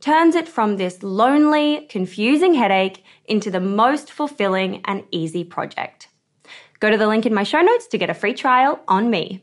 turns it from this lonely, confusing headache into the most fulfilling and easy project. Go to the link in my show notes to get a free trial on me.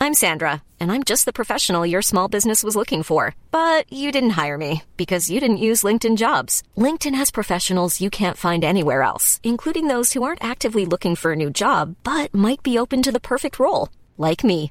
I'm Sandra, and I'm just the professional your small business was looking for. But you didn't hire me because you didn't use LinkedIn jobs. LinkedIn has professionals you can't find anywhere else, including those who aren't actively looking for a new job but might be open to the perfect role, like me.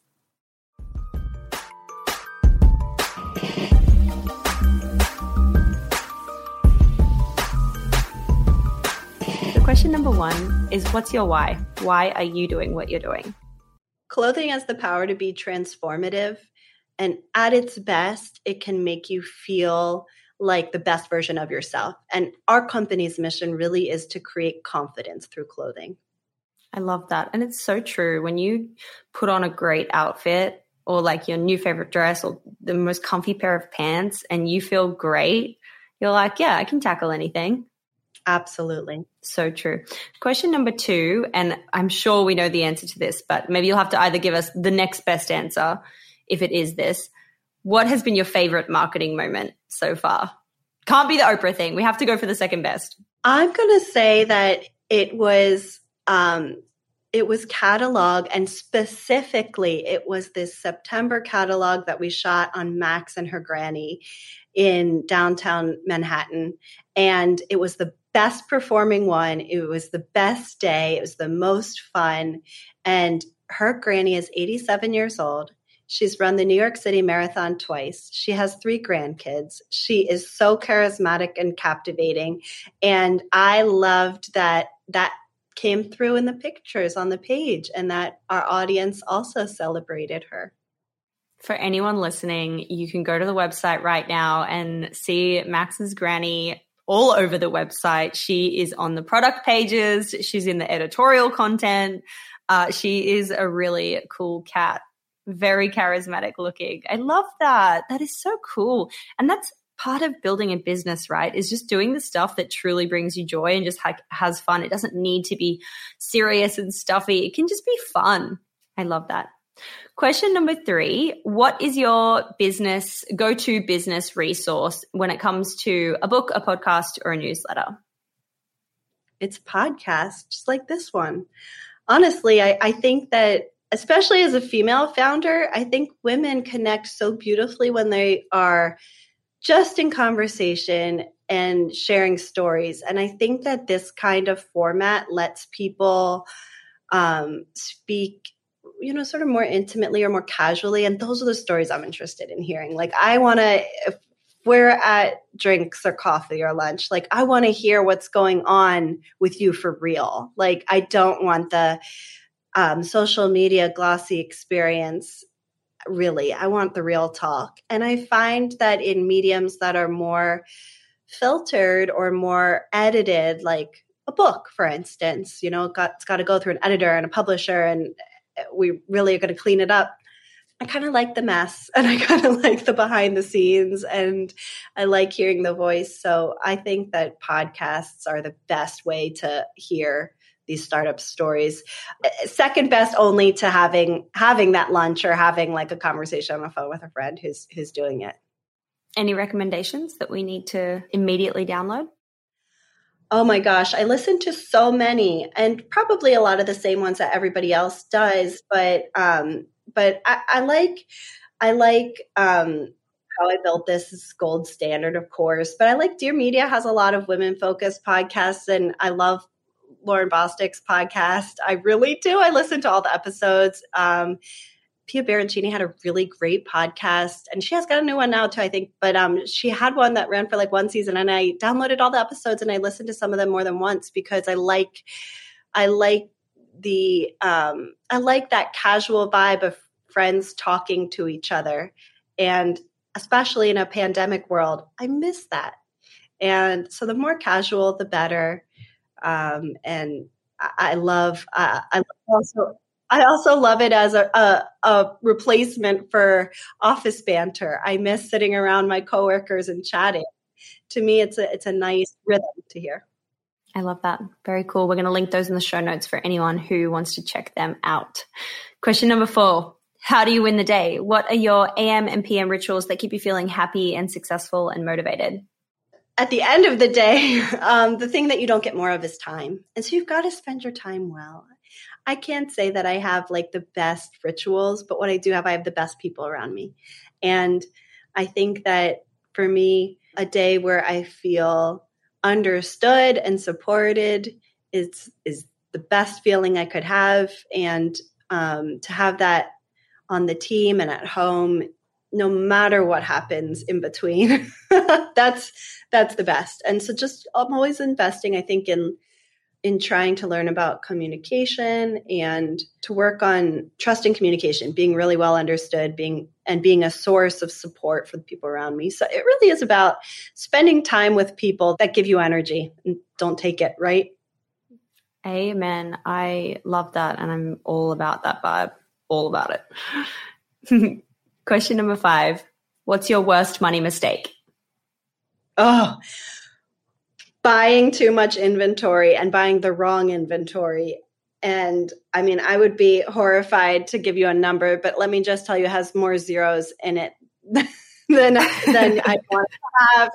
Question number one is What's your why? Why are you doing what you're doing? Clothing has the power to be transformative, and at its best, it can make you feel like the best version of yourself. And our company's mission really is to create confidence through clothing. I love that. And it's so true. When you put on a great outfit or like your new favorite dress or the most comfy pair of pants and you feel great, you're like, yeah, I can tackle anything. Absolutely. So true. Question number two, and I'm sure we know the answer to this, but maybe you'll have to either give us the next best answer, if it is this, what has been your favorite marketing moment so far? Can't be the Oprah thing. We have to go for the second best. I'm going to say that it was um, it was catalog and specifically it was this September catalog that we shot on Max and her granny in downtown Manhattan and it was the best performing one. It was the best day. It was the most fun and her granny is 87 years old. She's run the New York City Marathon twice. She has three grandkids. She is so charismatic and captivating. And I loved that that came through in the pictures on the page and that our audience also celebrated her. For anyone listening, you can go to the website right now and see Max's granny all over the website. She is on the product pages, she's in the editorial content. Uh, she is a really cool cat, very charismatic looking. I love that. That is so cool. And that's part of building a business, right, is just doing the stuff that truly brings you joy and just ha- has fun. It doesn't need to be serious and stuffy. It can just be fun. I love that. Question number three What is your business go to business resource when it comes to a book, a podcast, or a newsletter? It's podcasts, just like this one. Honestly, I, I think that especially as a female founder, I think women connect so beautifully when they are just in conversation and sharing stories. And I think that this kind of format lets people um, speak, you know, sort of more intimately or more casually. And those are the stories I'm interested in hearing. Like, I want to, if we're at drinks or coffee or lunch, like, I want to hear what's going on with you for real. Like, I don't want the, um, social media glossy experience really. I want the real talk. And I find that in mediums that are more filtered or more edited, like a book, for instance, you know, got, it's got to go through an editor and a publisher, and we really are going to clean it up. I kind of like the mess and I kind of like the behind the scenes and I like hearing the voice. So I think that podcasts are the best way to hear these startup stories uh, second best only to having having that lunch or having like a conversation on the phone with a friend who's who's doing it any recommendations that we need to immediately download Oh my gosh, I listen to so many and probably a lot of the same ones that everybody else does, but um but I, I like I like um how I built this is gold standard, of course. But I like Dear Media has a lot of women focused podcasts, and I love Lauren Bostick's podcast. I really do. I listen to all the episodes. Um, Pia Baroncini had a really great podcast, and she has got a new one now too, I think. But um, she had one that ran for like one season, and I downloaded all the episodes and I listened to some of them more than once because I like, I like the, um, I like that casual vibe of friends talking to each other, and especially in a pandemic world, I miss that. And so the more casual, the better. Um, and I, I love, uh, I also, I also love it as a, a, a, replacement for office banter. I miss sitting around my coworkers and chatting. To me, it's a it's a nice rhythm to hear. I love that. Very cool. We're going to link those in the show notes for anyone who wants to check them out. Question number four. How do you win the day? What are your AM and PM rituals that keep you feeling happy and successful and motivated? at the end of the day, um, the thing that you don't get more of is time. And so you've got to spend your time well. I can't say that I have like the best rituals, but what I do have, I have the best people around me. And I think that for me, a day where I feel understood and supported is is the best feeling I could have. And um, to have that on the team and at home no matter what happens in between that's that's the best and so just i'm always investing i think in in trying to learn about communication and to work on trusting communication being really well understood being and being a source of support for the people around me. So it really is about spending time with people that give you energy and don't take it right? Amen. I love that and i'm all about that vibe all about it. Question number five. What's your worst money mistake? Oh, buying too much inventory and buying the wrong inventory. And I mean, I would be horrified to give you a number, but let me just tell you, it has more zeros in it than, than I want to have.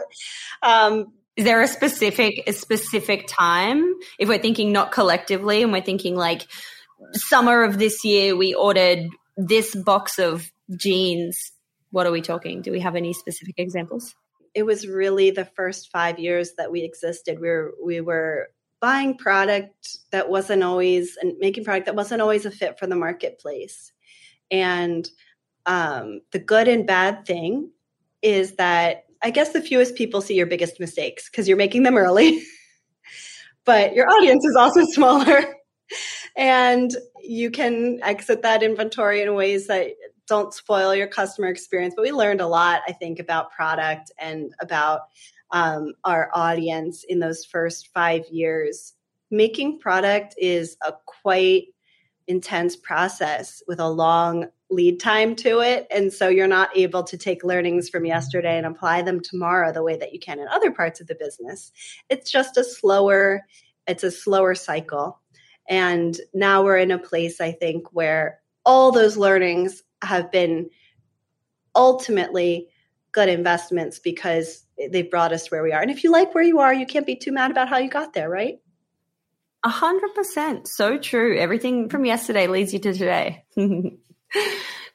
Um, is there a specific a specific time if we're thinking not collectively and we're thinking like summer of this year we ordered this box of jeans what are we talking do we have any specific examples it was really the first 5 years that we existed we were we were buying product that wasn't always and making product that wasn't always a fit for the marketplace and um, the good and bad thing is that I guess the fewest people see your biggest mistakes because you're making them early, but your audience is also smaller. and you can exit that inventory in ways that don't spoil your customer experience. But we learned a lot, I think, about product and about um, our audience in those first five years. Making product is a quite intense process with a long lead time to it. And so you're not able to take learnings from yesterday and apply them tomorrow the way that you can in other parts of the business. It's just a slower, it's a slower cycle. And now we're in a place, I think, where all those learnings have been ultimately good investments because they've brought us where we are. And if you like where you are, you can't be too mad about how you got there, right? A hundred percent. So true. Everything from yesterday leads you to today.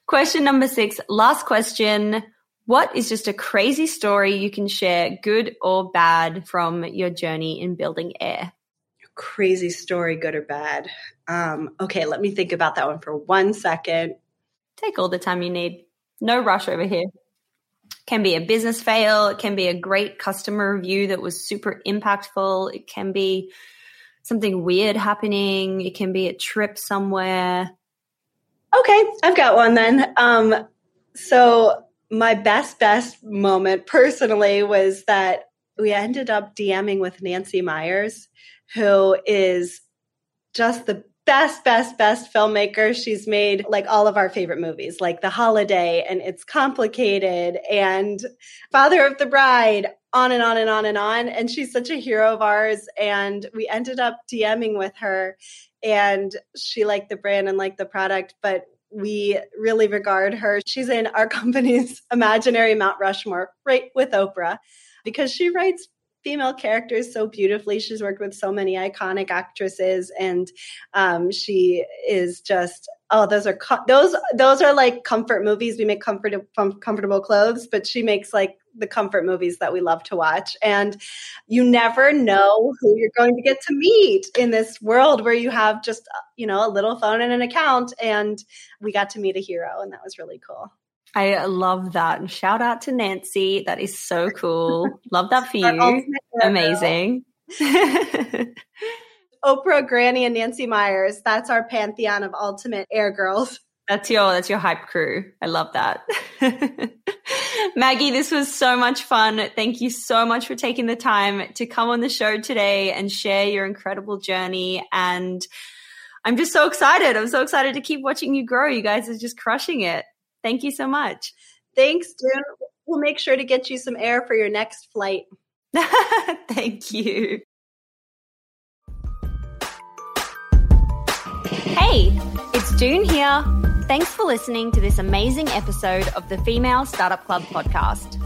question number six, last question. What is just a crazy story you can share, good or bad, from your journey in building AYR? Crazy story, good or bad. Um, okay, let me think about that one for one second. Take all the time you need. No rush over here. Can be a business fail. It can be a great customer review that was super impactful. It can be something weird happening. It can be a trip somewhere. Okay, I've got one then. Um, so my best best moment personally was that we ended up DMing with Nancy Meyers, who is just the best, best, best filmmaker. She's made like all of our favorite movies, like The Holiday and It's Complicated and Father of the Bride, on and on and on and on. And she's such a hero of ours. And we ended up DMing with her and she liked the brand and liked the product, but we really regard her. She's in our company's imaginary Mount Rushmore, right with Oprah, because she writes female characters so beautifully. She's worked with so many iconic actresses, and um, she is just oh, those are co- those those are like comfort movies. We make comfort comfortable clothes, but she makes like the comfort movies that we love to watch. And you never know who you're going to get to meet in this world where you have just you know a little phone and an account. And we got to meet a hero, and that was really cool. I love that. And Shout out to Nancy. That is so cool. love that for you. Amazing. Oprah, Granny, and Nancy Meyers. That's our pantheon of ultimate AYR girls. That's your that's your hype crew. I love that. Maggie, this was so much fun. Thank you so much for taking the time to come on the show today and share your incredible journey. And I'm just so excited. I'm so excited to keep watching you grow. You guys are just crushing it. Thank you so much. Thanks, Doone. We'll make sure to get you some AYR for your next flight. Thank you. Hey, it's Doone here. Thanks for listening to this amazing episode of the Female Startup Club podcast.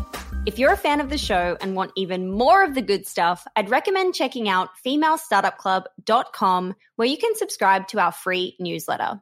If you're a fan of the show and want even more of the good stuff, I'd recommend checking out femalestartupclub.com where you can subscribe to our free newsletter.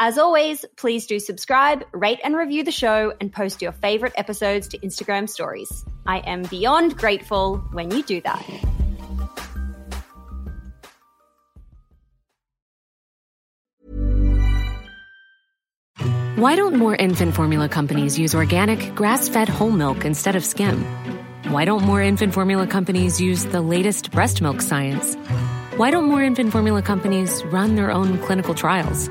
As always, please do subscribe, rate and review the show, and post your favorite episodes to Instagram stories. I am beyond grateful when you do that. Why don't more infant formula companies use organic, grass fed whole milk instead of skim? Why don't more infant formula companies use the latest breast milk science? Why don't more infant formula companies run their own clinical trials?